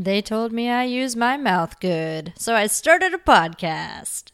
They told me I use my mouth good, so I started a podcast.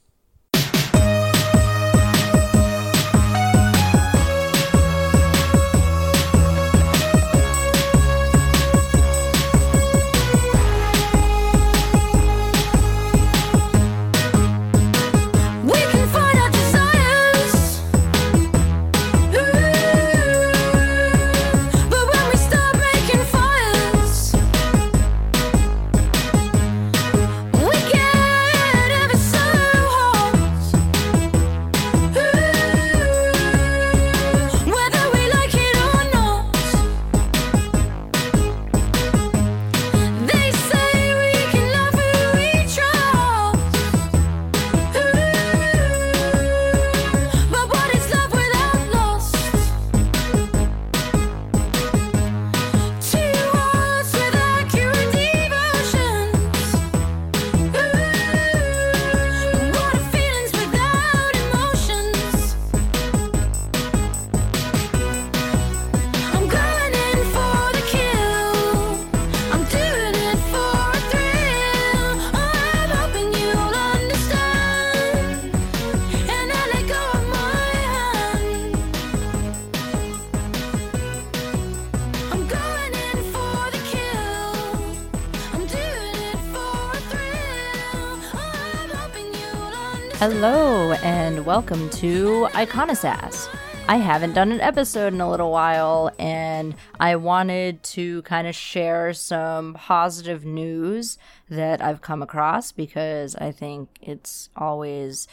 Hello, and welcome to Iconosass. I haven't done an episode in a little while, and I wanted to kind of share some positive news that I've come across because I think it's always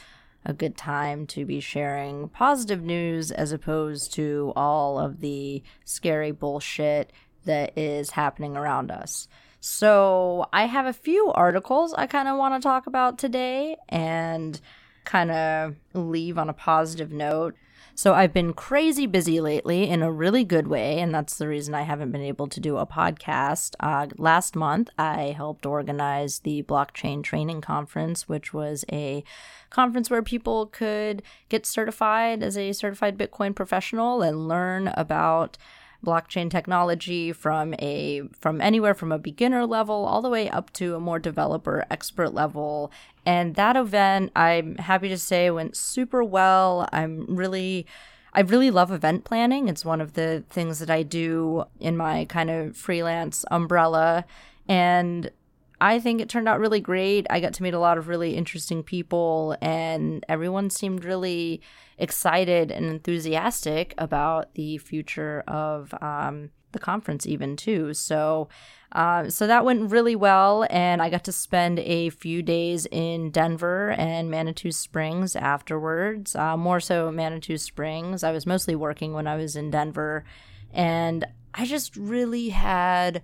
a good time to be sharing positive news as opposed to all of the scary bullshit that is happening around us. So, I have a few articles I kind of want to talk about today and kind of leave on a positive note. So, I've been crazy busy lately in a really good way, and that's the reason I haven't been able to do a podcast. Uh, last month, I helped organize the Blockchain Training Conference, which was a conference where people could get certified as a certified Bitcoin professional and learn about blockchain technology from a from anywhere from a beginner level all the way up to a more developer expert level and that event i'm happy to say went super well i'm really I really love event planning. It's one of the things that I do in my kind of freelance umbrella. And I think it turned out really great. I got to meet a lot of really interesting people, and everyone seemed really excited and enthusiastic about the future of um, the conference, even too. So, uh, so that went really well, and I got to spend a few days in Denver and Manitou Springs afterwards. Uh, more so, Manitou Springs. I was mostly working when I was in Denver, and I just really had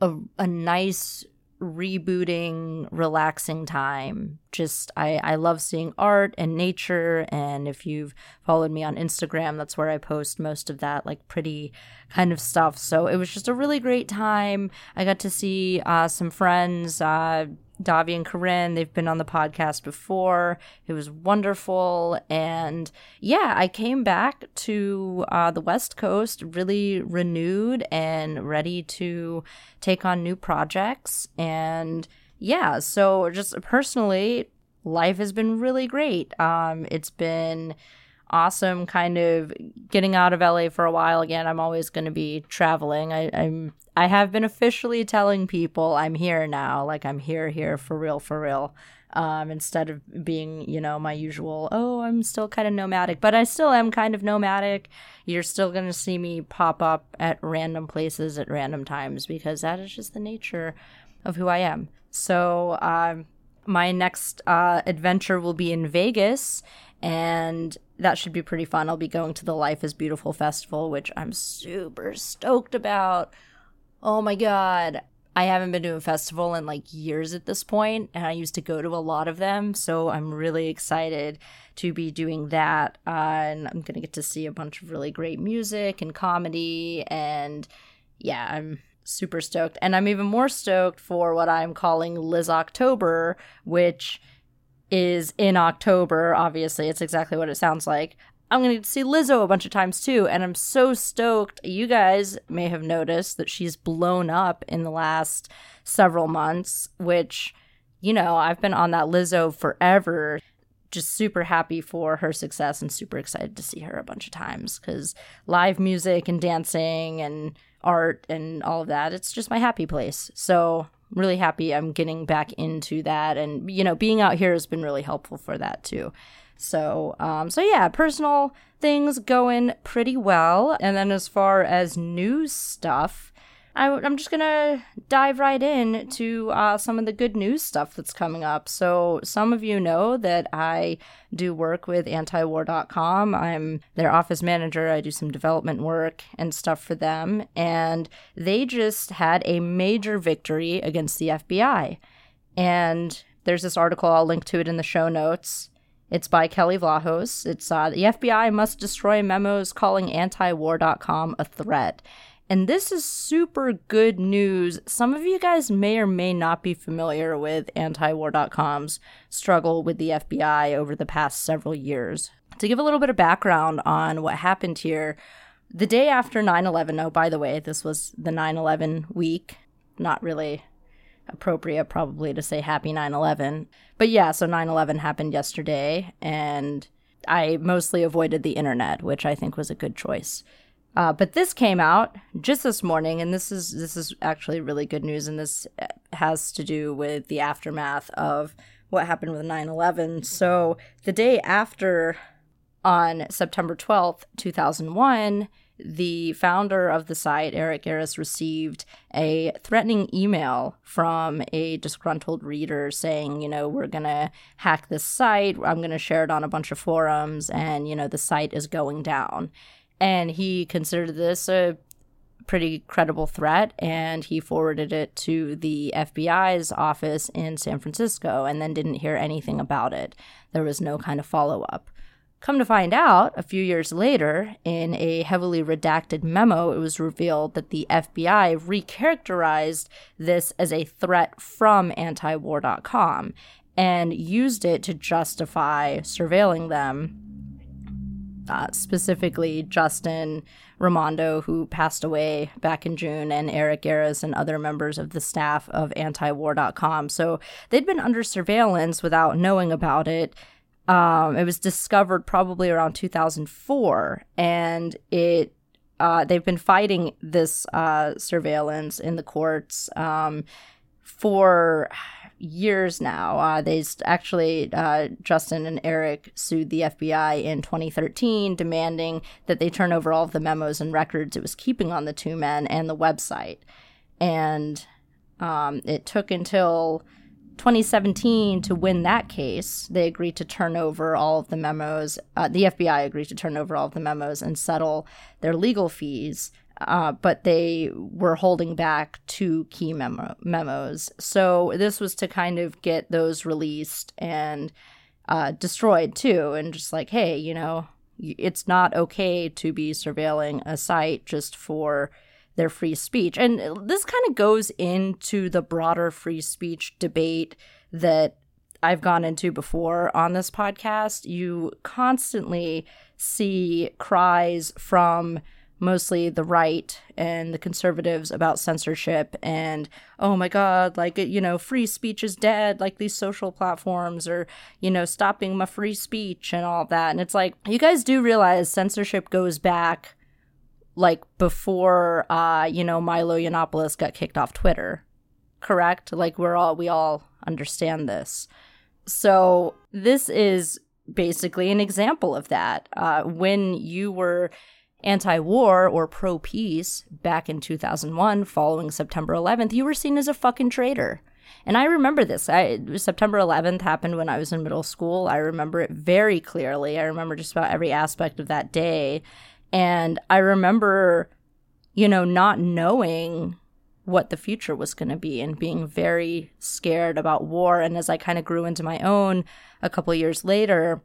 a, a nice rebooting relaxing time. Just I, I love seeing art and nature and if you've followed me on instagram that's where i post most of that like pretty kind of stuff. So it was just a really great time. I got to see uh, some friends uh, Davi and Corinne, they've been on the podcast before. It was wonderful. And yeah, I came back to uh, the West Coast really renewed and ready to take on new projects. And yeah, so just personally, life has been really great. Um, it's been awesome kind of getting out of LA for a while again. I'm always going to be traveling. I, I'm I have been officially telling people I'm here now, like I'm here here for real for real. Um, instead of being, you know, my usual, oh, I'm still kind of nomadic, but I still am kind of nomadic. You're still going to see me pop up at random places at random times because that is just the nature of who I am. So, um, my next uh, adventure will be in Vegas, and that should be pretty fun. I'll be going to the Life is Beautiful festival, which I'm super stoked about. Oh my god. I haven't been to a festival in like years at this point, and I used to go to a lot of them. So I'm really excited to be doing that. Uh, and I'm going to get to see a bunch of really great music and comedy. And yeah, I'm super stoked. And I'm even more stoked for what I'm calling Liz October, which is in October, obviously. It's exactly what it sounds like. I'm going to see Lizzo a bunch of times too. And I'm so stoked. You guys may have noticed that she's blown up in the last several months, which, you know, I've been on that Lizzo forever. Just super happy for her success and super excited to see her a bunch of times because live music and dancing and art and all of that, it's just my happy place. So, really happy I'm getting back into that. And, you know, being out here has been really helpful for that too. So, um, so yeah, personal things going pretty well. And then as far as news stuff, I, am just gonna dive right in to uh, some of the good news stuff that's coming up. So, some of you know that I do work with antiwar.com. I'm their office manager. I do some development work and stuff for them. And they just had a major victory against the FBI. And there's this article, I'll link to it in the show notes. It's by Kelley Vlahos. It's uh, the FBI must destroy memos calling antiwar.com a threat. And this is super good news. Some of you guys may or may not be familiar with antiwar.com's struggle with the FBI over the past several years. To give a little bit of background on what happened here, the day after 9 11, oh, by the way, this was the 9 11 week, not really appropriate probably to say happy 9-11 but yeah so 9-11 happened yesterday and i mostly avoided the internet which i think was a good choice uh, but this came out just this morning and this is this is actually really good news and this has to do with the aftermath of what happened with 9-11 so the day after on september 12th 2001 the founder of the site, Eric Garris, received a threatening email from a disgruntled reader saying, you know, we're going to hack this site. I'm going to share it on a bunch of forums, and, you know, the site is going down. And he considered this a pretty credible threat and he forwarded it to the FBI's office in San Francisco and then didn't hear anything about it. There was no kind of follow up. Come to find out, a few years later, in a heavily redacted memo, it was revealed that the FBI recharacterized this as a threat from antiwar.com and used it to justify surveilling them. Uh, specifically, Justin Raimondo, who passed away back in June, and Eric Garris and other members of the staff of antiwar.com. So they'd been under surveillance without knowing about it um, it was discovered probably around 2004, and it uh, they've been fighting this uh, surveillance in the courts um, for years now. Uh, they actually, uh, Justin and Eric sued the FBI in 2013, demanding that they turn over all of the memos and records it was keeping on the two men and the website. And um, it took until 2017 to win that case they agreed to turn over all of the memos uh, the fbi agreed to turn over all of the memos and settle their legal fees uh, but they were holding back two key memo- memos so this was to kind of get those released and uh, destroyed too and just like hey you know it's not okay to be surveilling a site just for their free speech. And this kind of goes into the broader free speech debate that I've gone into before on this podcast. You constantly see cries from mostly the right and the conservatives about censorship and oh my god like you know free speech is dead like these social platforms are you know stopping my free speech and all that and it's like you guys do realize censorship goes back like before uh you know Milo Yiannopoulos got kicked off Twitter. Correct? Like we're all we all understand this. So this is basically an example of that. Uh, when you were anti-war or pro-peace back in 2001 following September 11th, you were seen as a fucking traitor. And I remember this. I, September 11th happened when I was in middle school. I remember it very clearly. I remember just about every aspect of that day. And I remember, you know, not knowing what the future was going to be and being very scared about war. And as I kind of grew into my own a couple years later,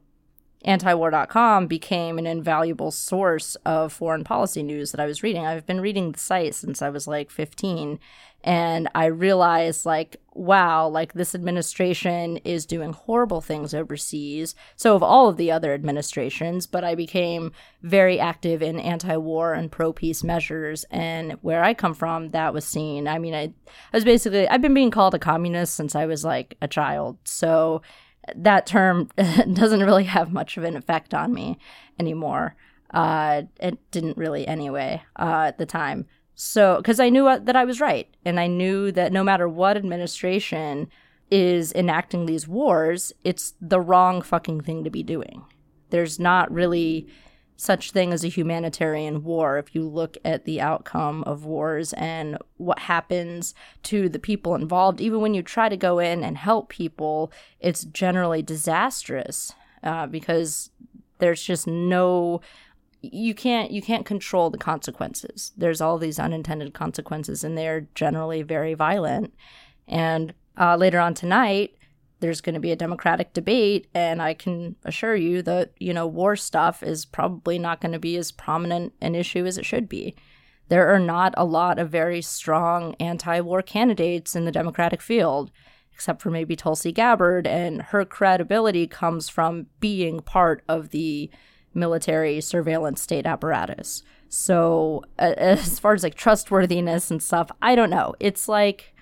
antiwar.com became an invaluable source of foreign policy news that I was reading. I've been reading the site since I was like 15 and I realized like wow, like this administration is doing horrible things overseas. So of all of the other administrations, but I became very active in anti-war and pro-peace measures and where I come from that was seen. I mean, I, I was basically I've been being called a communist since I was like a child. So that term doesn't really have much of an effect on me anymore. Uh, it didn't really anyway uh, at the time. So, because I knew that I was right, and I knew that no matter what administration is enacting these wars, it's the wrong fucking thing to be doing. There's not really such thing as a humanitarian war if you look at the outcome of wars and what happens to the people involved even when you try to go in and help people it's generally disastrous uh, because there's just no you can't you can't control the consequences. There's all these unintended consequences and they're generally very violent. And uh, later on tonight there's going to be a democratic debate and i can assure you that you know war stuff is probably not going to be as prominent an issue as it should be. There are not a lot of very strong anti-war candidates in the democratic field except for maybe tulsi gabbard and her credibility comes from being part of the military surveillance state apparatus. So uh, as far as like trustworthiness and stuff i don't know. It's like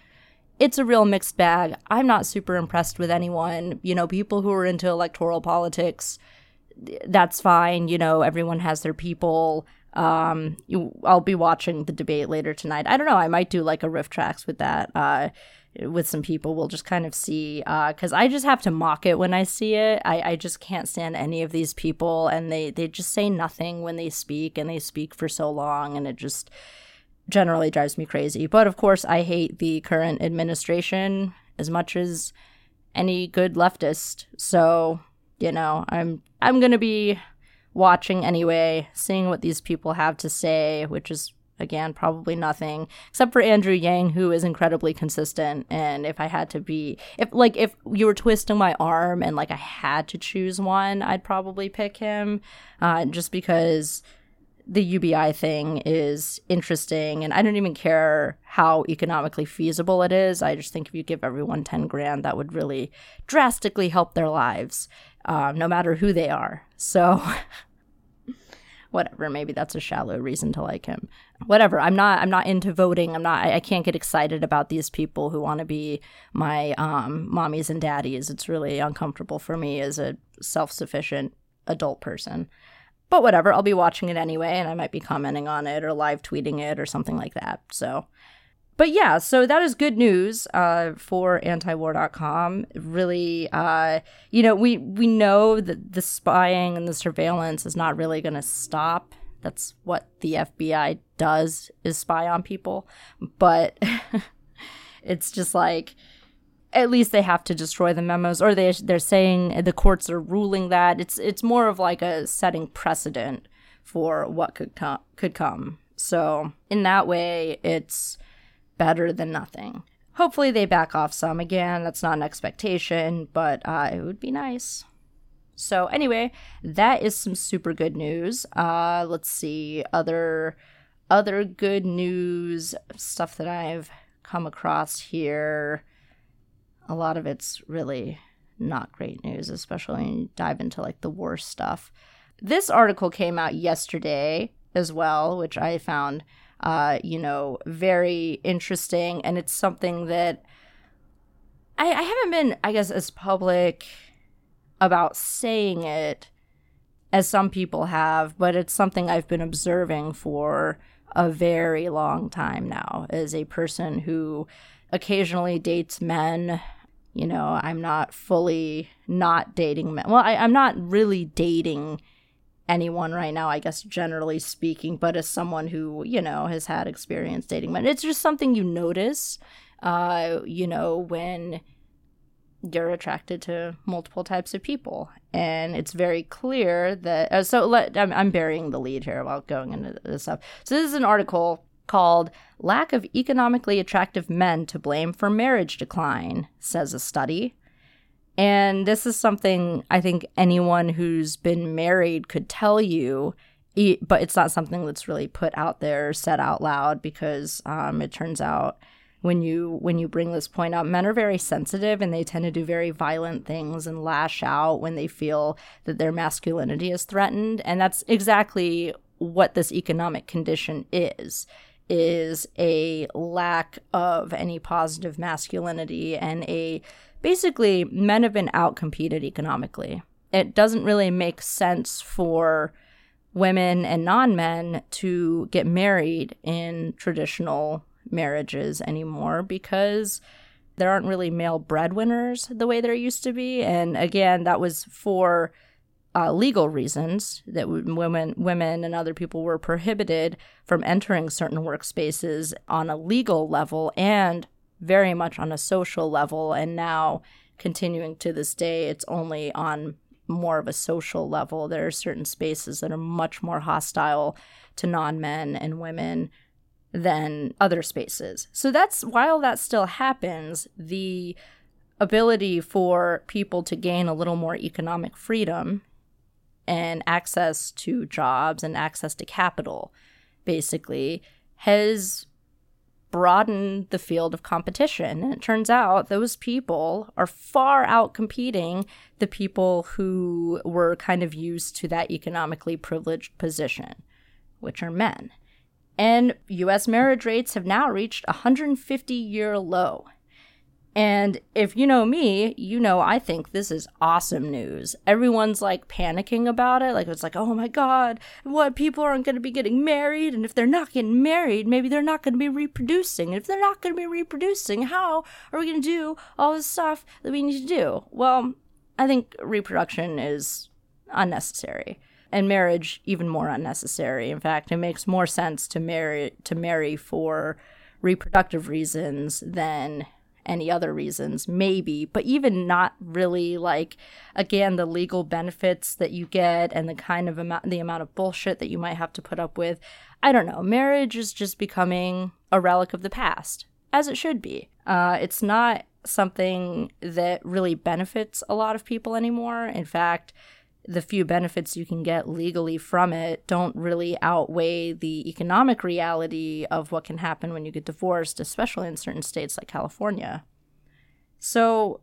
it's a real mixed bag. I'm not super impressed with anyone. You know, people who are into electoral politics, that's fine. You know, everyone has their people. Um, you, I'll be watching the debate later tonight. I don't know. I might do like a RiffTrax with that. Uh, with some people, we'll just kind of see. Because uh, I just have to mock it when I see it. I, I just can't stand any of these people, and they they just say nothing when they speak, and they speak for so long, and it just generally drives me crazy. But of course, I hate the current administration as much as any good leftist. So, you know, I'm I'm going to be watching anyway, seeing what these people have to say, which is again probably nothing except for Andrew Yang who is incredibly consistent and if I had to be if like if you were twisting my arm and like I had to choose one, I'd probably pick him uh, just because the UBI thing is interesting, and I don't even care how economically feasible it is. I just think if you give everyone 10 grand, that would really drastically help their lives, uh, no matter who they are. So, whatever, maybe that's a shallow reason to like him. Whatever, I'm not, I'm not into voting. I'm not, I, I can't get excited about these people who want to be my um, mommies and daddies. It's really uncomfortable for me as a self sufficient adult person. But whatever, I'll be watching it anyway, and I might be commenting on it or live tweeting it or something like that. So, but yeah, so that is good news uh, for antiwar.com. Really, uh, you know, we we know that the spying and the surveillance is not really going to stop. That's what the FBI does is spy on people, but it's just like at least they have to destroy the memos or they they're saying the courts are ruling that. It's it's more of like a setting precedent for what could come could come. So in that way it's better than nothing. Hopefully they back off some again. That's not an expectation but uh, it would be nice. So anyway that is some super good news. Uh let's see other other good news stuff that i've come across here a lot of it's really not great news, especially when you dive into like the worst stuff. This article came out yesterday as well, which I found, uh, you know, very interesting. And it's something that I, I haven't been, I guess, as public about saying it as some people have, but it's something I've been observing for a very long time now as a person who occasionally dates men. You know, I'm not fully not dating men. Well, I, I'm not really dating anyone right now, I guess, generally speaking, but as someone who, you know, has had experience dating men, it's just something you notice, uh, you know, when you're attracted to multiple types of people. And it's very clear that, uh, so let, I'm, I'm burying the lead here while going into this stuff. So this is an article called Lack of Economically Attractive Men to Blame for Marriage Decline, says a study. And this is something I think anyone who's been married could tell you, but it's not something that's really put out there, said out loud, because um, it turns out when you when you bring this point up, men are very sensitive and they tend to do very violent things and lash out when they feel that their masculinity is threatened, and that's exactly what this economic condition is is a lack of any positive masculinity and a basically men have been outcompeted economically. It doesn't really make sense for women and non-men to get married in traditional marriages anymore because there aren't really male breadwinners the way there used to be and again that was for uh, legal reasons that women women and other people were prohibited from entering certain workspaces on a legal level and very much on a social level and now continuing to this day it's only on more of a social level. There are certain spaces that are much more hostile to non-men and women than other spaces. So that's while that still happens the ability for people to gain a little more economic freedom and access to jobs and access to capital, basically, has broadened the field of competition. And it turns out those people are far out competing the people who were kind of used to that economically privileged position, which are men. And US marriage rates have now reached a 150 year low. And if you know me, you know I think this is awesome news. Everyone's like panicking about it. Like it's like, oh my God, what? People aren't going to be getting married. And if they're not getting married, maybe they're not going to be reproducing. And if they're not going to be reproducing, how are we going to do all this stuff that we need to do? Well, I think reproduction is unnecessary. And marriage even more unnecessary. In fact, it makes more sense to marry to marry for reproductive reasons than any other reasons, maybe, but even not really like again the legal benefits that you get and the kind of amount the amount of bullshit that you might have to put up with. I don't know. Marriage is just becoming a relic of the past, as it should be. Uh, it's not something that really benefits a lot of people anymore. In fact, the few benefits you can get legally from it don't really outweigh the economic reality of what can happen when you get divorced, especially in certain states like California. So,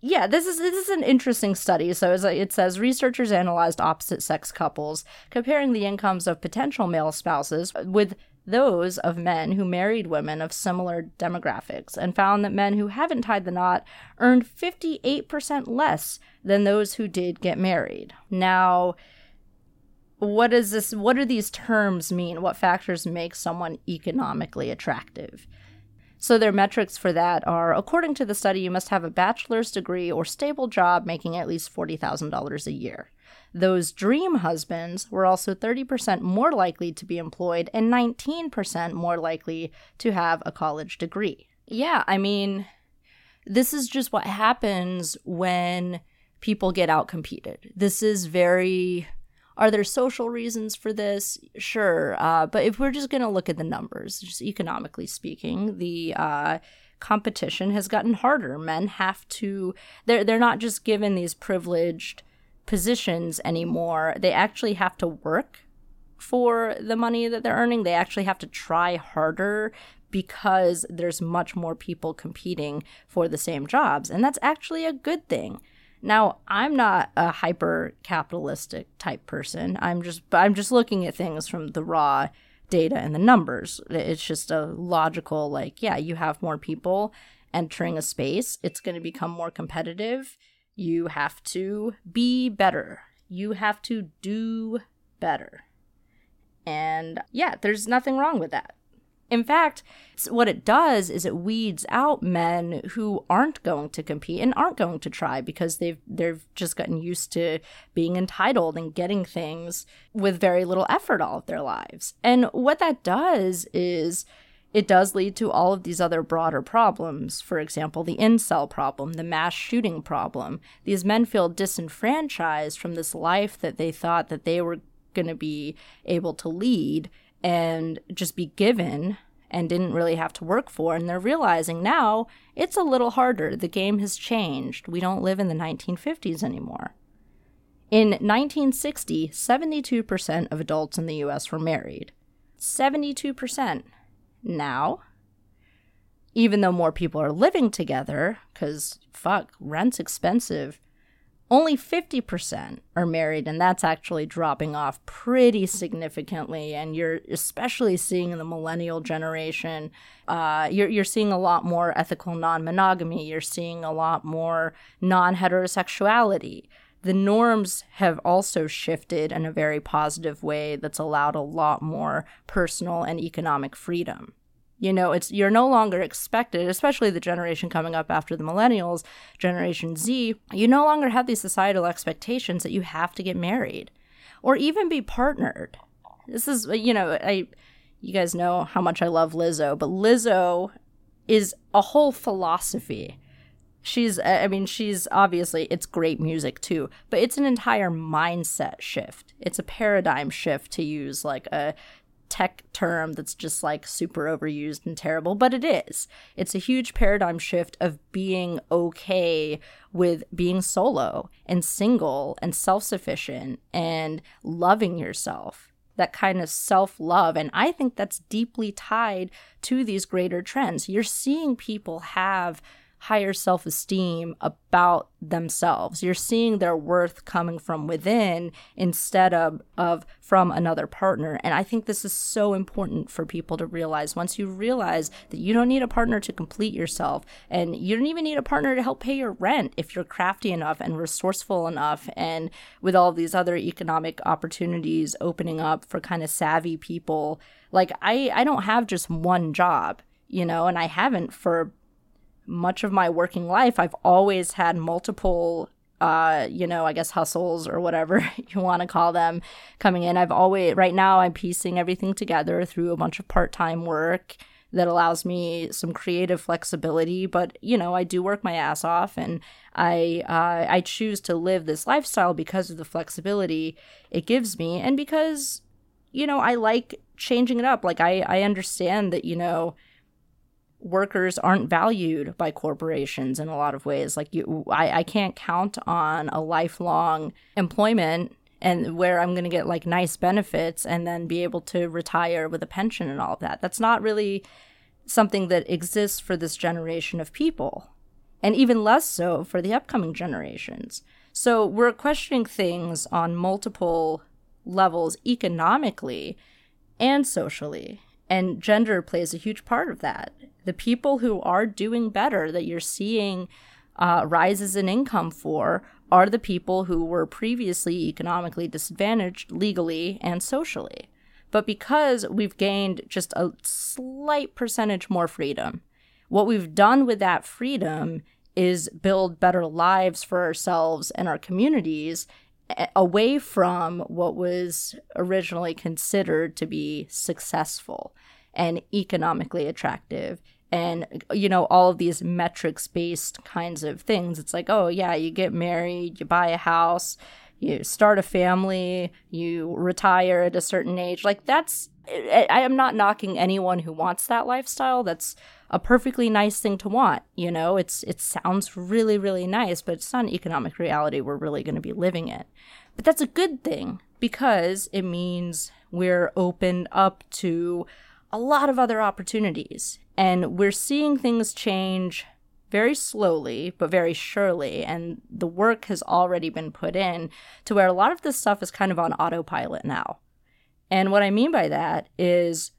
yeah, this is this is an interesting study. So it says, researchers analyzed opposite sex couples, comparing the incomes of potential male spouses with those of men who married women of similar demographics and found that men who haven't tied the knot earned 58% less than those who did get married. Now, what is this what do these terms mean? What factors make someone economically attractive? So their metrics for that are according to the study you must have a bachelor's degree or stable job making at least $40,000 a year. Those dream husbands were also 30% more likely to be employed and 19% more likely to have a college degree. Yeah, I mean, this is just what happens when people get outcompeted. This is very. Are there social reasons for this? Sure. Uh, but if we're just going to look at the numbers, just economically speaking, the. Uh, competition has gotten harder men have to they're they're not just given these privileged positions anymore. They actually have to work for the money that they're earning. They actually have to try harder because there's much more people competing for the same jobs. And that's actually a good thing. Now, I'm not a hyper capitalistic type person. I'm just I'm just looking at things from the raw data and the numbers. It's just a logical like, yeah, you have more people entering a space, it's going to become more competitive you have to be better. You have to do better. And yeah, there's nothing wrong with that. In fact, what it does is it weeds out men who aren't going to compete and aren't going to try because they've they've just gotten used to being entitled and getting things with very little effort all of their lives. And what that does is it does lead to all of these other broader problems. For example, the incel problem, the mass shooting problem. These men feel disenfranchised from this life that they thought that they were going to be able to lead and just be given and didn't really have to work for. And they're realizing now it's a little harder. The game has changed. We don't live in the 1950s anymore. In 1960, 72% of adults in the US were married. 72%. Now, even though more people are living together, because fuck, rent's expensive, only 50% are married, and that's actually dropping off pretty significantly. And you're especially seeing in the millennial generation, uh, you're, you're seeing a lot more ethical non monogamy, you're seeing a lot more non heterosexuality. The norms have also shifted in a very positive way that's allowed a lot more personal and economic freedom. You know it's you're no longer expected especially the generation coming up after the millennials generation z you no longer have these societal expectations that you have to get married or even be partnered. This is you know i you guys know how much i love lizzo but lizzo is a whole philosophy she's i mean she's obviously it's great music too but it's an entire mindset shift it's a paradigm shift to use like a tech term that's just like super overused and terrible, but it is. It's a huge paradigm shift of being okay with being solo and single and self sufficient and loving yourself. That kind of self love. And I think that's deeply tied to these greater trends. You're seeing people have higher self esteem about themselves. You're seeing their worth coming from within instead of, of from another partner. And I think this is so important for people to realize. Once you realize that you don't need a partner to complete yourself, and you don't even need a partner to help pay your rent if you're crafty enough and resourceful enough, and with all these other economic opportunities opening up for kind of savvy people. Like, I, I don't have just one job you know, and I haven't for much of my working life, I've always had multiple, uh, you know, I guess hustles or whatever you want to call them coming in. I've always, right now, I'm piecing everything together through a bunch of part time work that allows me some creative flexibility. But, you know, I do work my ass off and I, uh, I choose to live this lifestyle because of the flexibility it gives me and because, you know, I like changing it up. Like, I, I understand that, you know, workers aren't valued by corporations in a lot of ways. Like you, I, I can't count on a lifelong employment and where I'm going to get like nice benefits and then be able to retire with a pension and all of that. That's not really something that exists for this generation of people, and even less so for the upcoming generations. So we're questioning things on multiple levels economically and socially. And gender plays a huge part of that. The people who are doing better that you're seeing uh, rises in income for are the people who were previously economically disadvantaged legally and socially. But because we've gained just a slight percentage more freedom, what we've done with that freedom is build better lives for ourselves and our communities away from what was originally considered to be successful and economically attractive. And you know all of these metrics based kinds of things it's like oh yeah you get married you buy a house you start a family you retire at a certain age. Like that's i am not knocking anyone who wants that lifestyle. That's a perfectly nice thing to want you know? It's it sounds really really nice but it's not an economic reality we're really going to be living in. But that's a good thing because it means we're opened up to a lot of other opportunities. And we're seeing things change very slowly, but very surely. And the work has already been put in to where a lot of this stuff is kind of on autopilot now. And what I mean by that is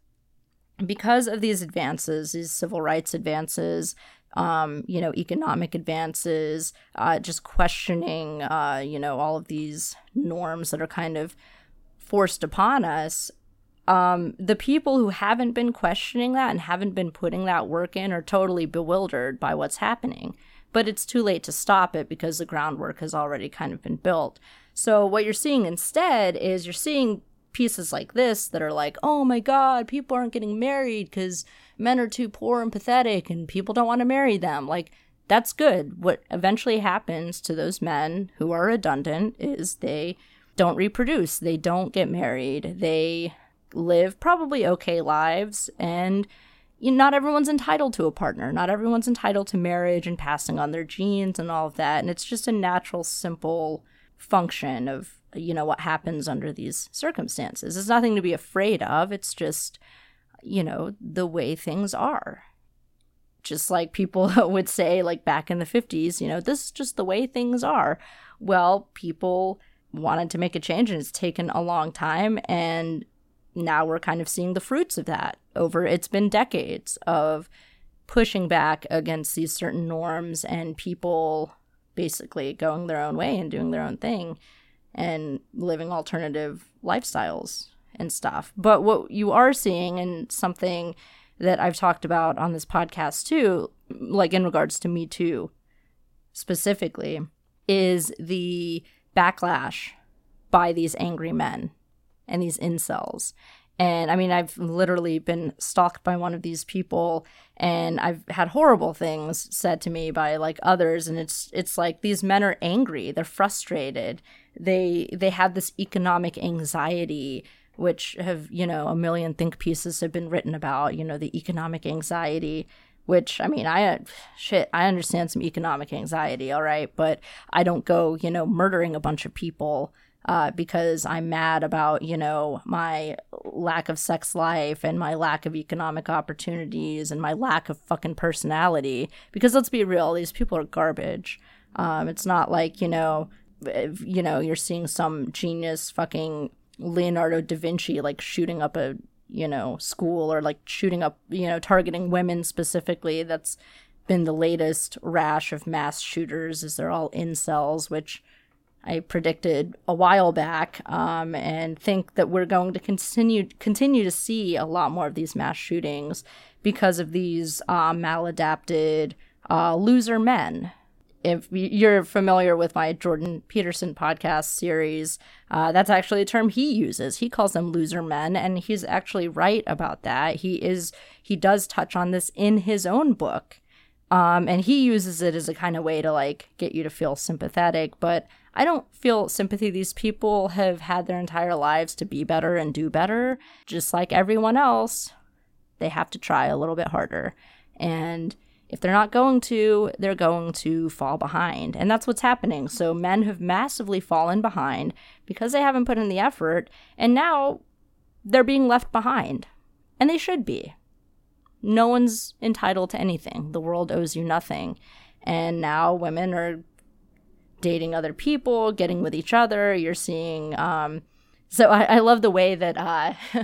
because of these advances, these civil rights advances, um, you know, economic advances, uh, just questioning, uh, you know, all of these norms that are kind of forced upon us, um, the people who haven't been questioning that and haven't been putting that work in are totally bewildered by what's happening. But it's too late to stop it because the groundwork has already kind of been built. So, what you're seeing instead is you're seeing pieces like this that are like, oh my God, people aren't getting married because men are too poor and pathetic and people don't want to marry them. Like, that's good. What eventually happens to those men who are redundant is they don't reproduce, they don't get married, they live probably okay lives and you not everyone's entitled to a partner. Not everyone's entitled to marriage and passing on their genes and all of that. And it's just a natural, simple function of, you know, what happens under these circumstances. It's nothing to be afraid of. It's just, you know, the way things are. Just like people would say, like back in the 50s, you know, this is just the way things are. Well, people wanted to make a change and it's taken a long time. And now we're kind of seeing the fruits of that over it's been decades of pushing back against these certain norms and people basically going their own way and doing their own thing and living alternative lifestyles and stuff. But what you are seeing and something that I've talked about on this podcast too, like in regards to Me Too specifically, is the backlash by these angry men and these incels. And I mean, I've literally been stalked by one of these people, and I've had horrible things said to me by like others. And it's it's like these men are angry, they're frustrated, they they have this economic anxiety, which have you know a million think pieces have been written about. You know, the economic anxiety. Which I mean, I shit, I understand some economic anxiety, all right, but I don't go, you know, murdering a bunch of people uh, because I'm mad about, you know, my lack of sex life and my lack of economic opportunities and my lack of fucking personality. Because let's be real, these people are garbage. Um, it's not like, you know, if, you know, you're seeing some genius fucking Leonardo da Vinci like shooting up a, you know, school or like shooting up, you know, targeting women specifically. That's been the latest rash of mass shooters is they're all incels, which I predicted a while back, um, and think that we're going to continue continue to see a lot more of these mass shootings because of these uh, maladapted uh, loser men. If you're familiar with my Jordan Peterson podcast series, uh, that's actually a term he uses. He calls them loser men, and he's actually right about that. He is he does touch on this in his own book. Um, and he uses it as a kind of way to like get you to feel sympathetic, but I don't feel sympathy. These people have had their entire lives to be better and do better. Just like everyone else, they have to try a little bit harder. And if they're not going to, they're going to fall behind. And that's what's happening. So men have massively fallen behind because they haven't put in the effort. And now they're being left behind. And they should be. No one's entitled to anything. The world owes you nothing. And now women are dating other people, getting with each other. You're seeing. Um, so I, I love the way that uh,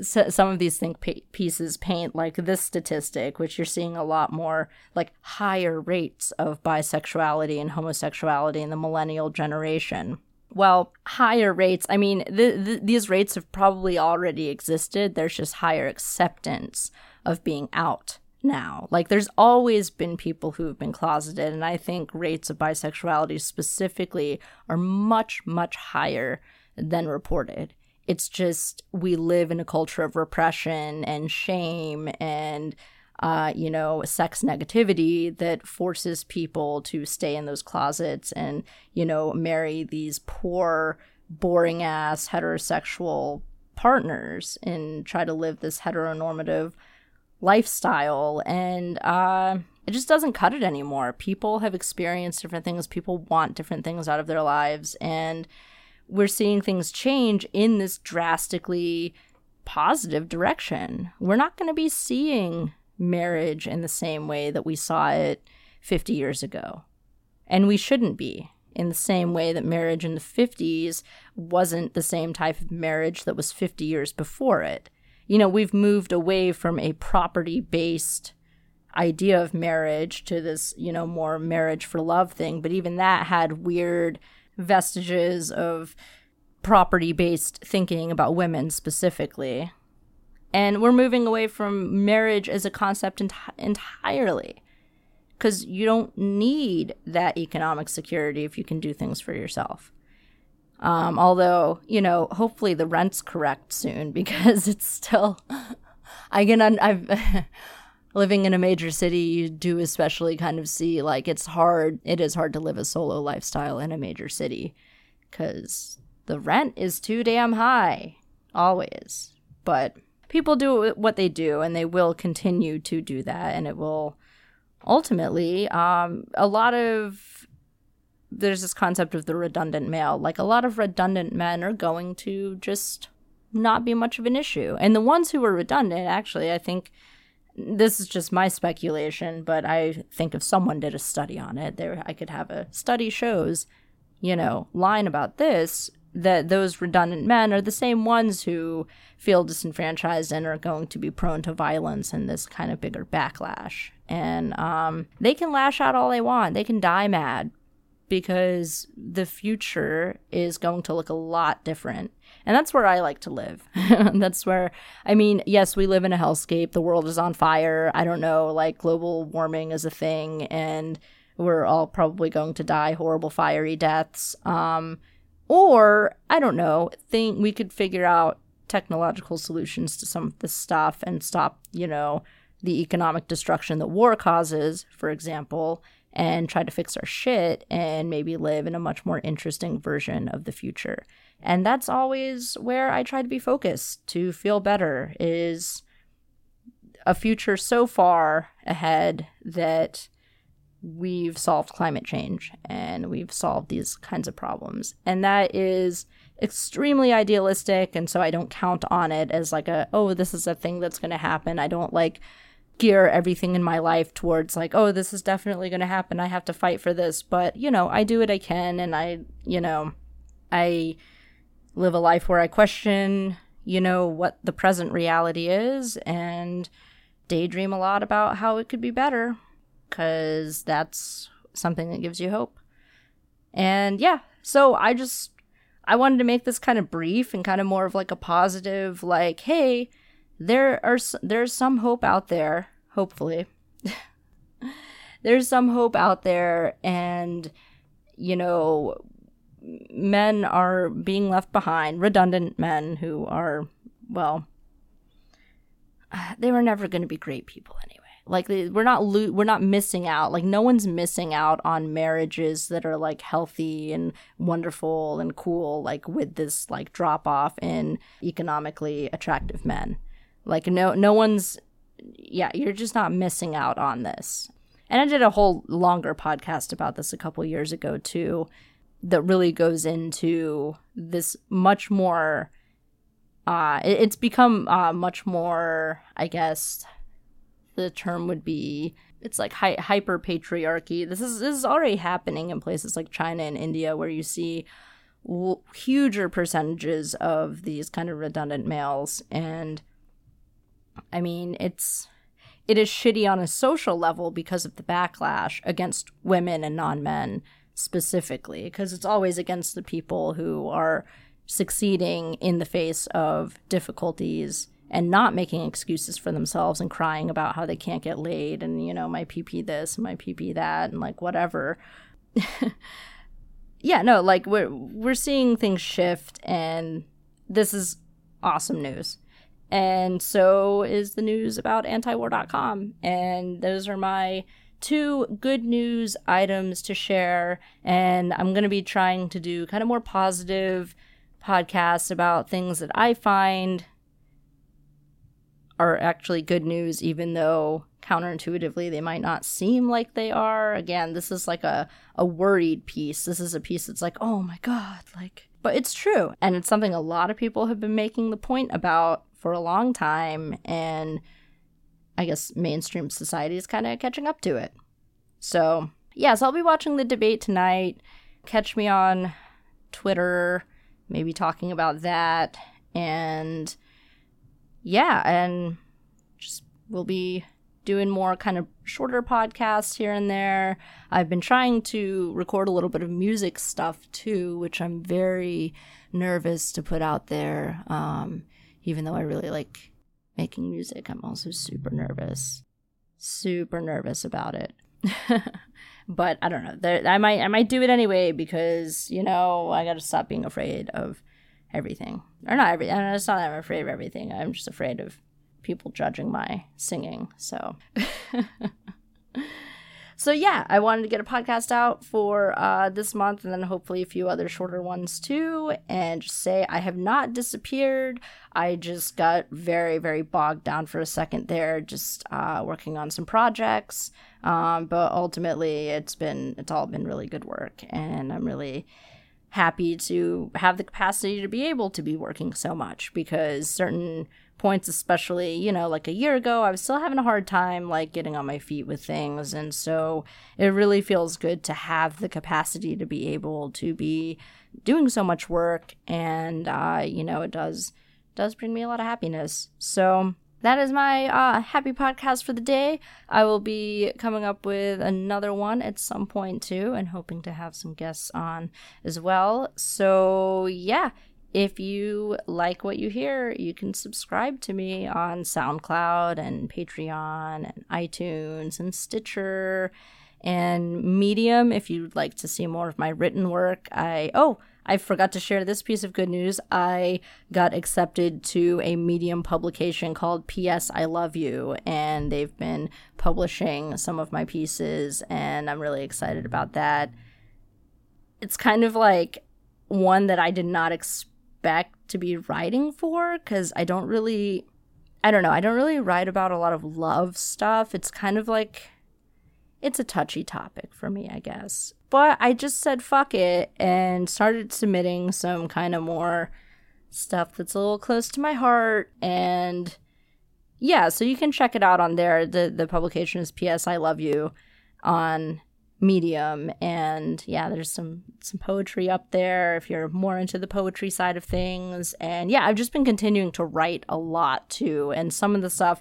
so some of these think pieces paint like this statistic, which you're seeing a lot more like higher rates of bisexuality and homosexuality in the millennial generation. Well, higher rates, I mean, th- th- these rates have probably already existed. There's just higher acceptance of being out now. Like there's always been people who have been closeted and I think rates of bisexuality specifically are much much higher than reported. It's just we live in a culture of repression and shame and uh, you know, sex negativity that forces people to stay in those closets and, you know, marry these poor, boring ass heterosexual partners and try to live this heteronormative lifestyle and uh, it just doesn't cut it anymore. People have experienced different things. People want different things out of their lives and we're seeing things change in this drastically positive direction. We're not going to be seeing marriage in the same way that we saw it 50 years ago. And we shouldn't be in the same way that marriage in the 50s wasn't the same type of marriage that was 50 years before it you know, we've moved away from a property based idea of marriage to this, you know, more marriage for love thing. But even that had weird vestiges of property based thinking about women specifically. And we're moving away from marriage as a concept ent- entirely because you don't need that economic security if you can do things for yourself. Um, although, you know, hopefully the rent's correct soon because it's still, I can, I've, living in a major city, you do especially kind of see like it's hard, it is hard to live a solo lifestyle in a major city because the rent is too damn high, always. But people do what they do and they will continue to do that and it will ultimately um a lot of there's this concept of the redundant male. Like a lot of redundant men are going to just not be much of an issue. And the ones who are redundant actually i think this is just my speculation but i think if someone did a study on it there i could have a study shows you know line about this that those redundant men are the same ones who feel disenfranchised and are going to be prone to violence and this kind of bigger backlash. And um, they can lash out all they want, they can die mad because the future is going to look a lot different. And that's where I like to live. that's where, I mean, yes, we live in a hellscape. The world is on fire. I don't know, like global warming is a thing, and we're all probably going to die horrible, fiery deaths. Um, or I don't know, think we could figure out technological solutions to some of this stuff and stop, you know, the economic destruction that war causes, for example, and try to fix our shit and maybe live in a much more interesting version of the future. And that's always where I try to be focused to feel better is a future so far ahead that we've solved climate change and we've solved these kinds of problems. And that is extremely idealistic. And so I don't count on it as like a, oh, this is a thing that's going to happen. I don't like gear everything in my life towards like, oh, this is definitely going to happen. I have to fight for this. But, you know, I do what I can. And I, you know, I live a life where I question, you know, what the present reality is and daydream a lot about how it could be better because that's something that gives you hope. And yeah, so I just I wanted to make this kind of brief and kind of more of like a positive like hey, there are there's some hope out there, hopefully. there's some hope out there and you know men are being left behind, redundant men who are well they were never going to be great people anyway. Like we're not lo- we're not missing out. Like no one's missing out on marriages that are like healthy and wonderful and cool. Like with this like drop off in economically attractive men. Like no no one's yeah you're just not missing out on this. And I did a whole longer podcast about this a couple years ago too, that really goes into this much more. Uh, it- it's become uh, much more, I guess, the term would be it's like hy- hyper patriarchy. This is this is already happening in places like China and India where you see huger percentages of these kind of redundant males and I mean it's it is shitty on a social level because of the backlash against women and non-men specifically because it's always against the people who are succeeding in the face of difficulties and not making excuses for themselves and crying about how they can't get laid and you know my pp this and my pp that and like whatever. Yeah no like we're we're seeing things shift and this is awesome news and so is the news about antiwar.com and those are my two good news items to share and i'm going to be trying to do kind of more positive podcasts about things that i find are actually good news, even though counterintuitively they might not seem like they are. Again, this is like a, a worried piece. This is a piece that's like, oh my God, like, but it's true. And it's something a lot of people have been making the point about for a long time. And I guess mainstream society is kind of catching up to it. So, yes, I'll be watching the debate tonight. Catch me on Twitter, maybe talking about that. And yeah, and just we'll be doing more kind of shorter podcasts here and there. I've been trying to record a little bit of music stuff too, which I'm very nervous to put out there. Um, even though I really like making music, I'm also super nervous, super nervous about it. but I don't know. There, I might I might do it anyway because you know I got to stop being afraid of everything or not everything. It's not that I'm afraid of everything. I'm just afraid of people judging my singing. So, so yeah, I wanted to get a podcast out for uh, this month and then hopefully a few other shorter ones too. And just say I have not disappeared. I just got very, very bogged down for a second there, just uh, working on some projects. Um, but ultimately, it's been it's all been really good work, and I'm really happy to have the capacity to be able to be working so much because certain points especially you know like a year ago i was still having a hard time like getting on my feet with things and so it really feels good to have the capacity to be able to be doing so much work and uh you know it does does bring me a lot of happiness so that is my uh, happy podcast for the day. I will be coming up with another one at some point too, and hoping to have some guests on as well. So, yeah, if you like what you hear, you can subscribe to me on SoundCloud and Patreon and iTunes and Stitcher and Medium if you'd like to see more of my written work. I, oh, I forgot to share this piece of good news. I got accepted to a Medium publication called P.S. I Love You, and they've been publishing some of my pieces, and I'm really excited about that. It's kind of like one that I did not expect to be writing for because I don't really, I don't know, I don't really write about a lot of love stuff. It's kind of like, it's a touchy topic for me, I guess. But I just said fuck it and started submitting some kind of more stuff that's a little close to my heart and yeah, so you can check it out on there. The the publication is PS I Love You on Medium and yeah, there's some some poetry up there if you're more into the poetry side of things. And yeah, I've just been continuing to write a lot too and some of the stuff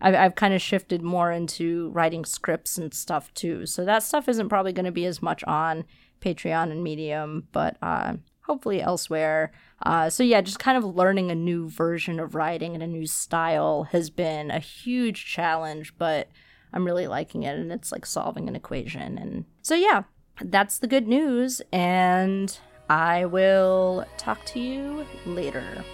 I've, I've kind of shifted more into writing scripts and stuff too. So that stuff isn't probably going to be as much on Patreon and Medium, but uh, hopefully elsewhere. Uh, so yeah, just kind of learning a new version of writing and a new style has been a huge challenge, but I'm really liking it, and it's like solving an equation. And so yeah, that's the good news, and I will talk to you later.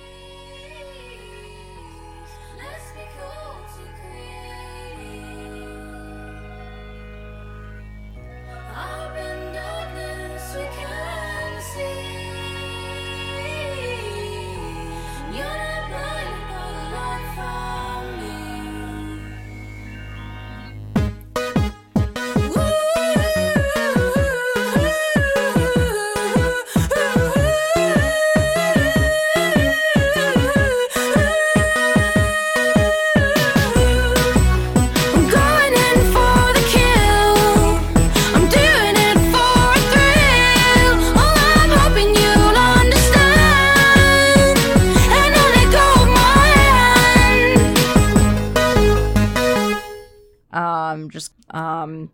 Um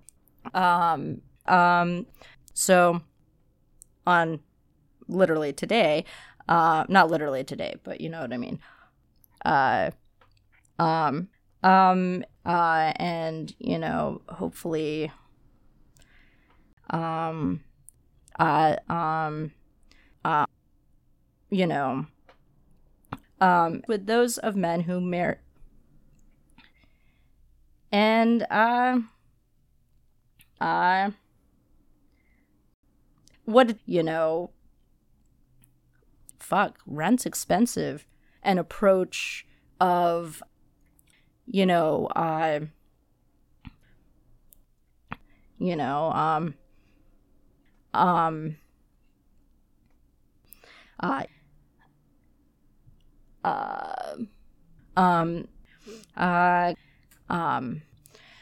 um um so on literally today uh not literally today but you know what i mean. Uh um um uh and you know hopefully um uh um uh you know um with those of men who merit and uh uh what you know fuck rent's expensive. An approach of you know uh you know um um uh uh um uh um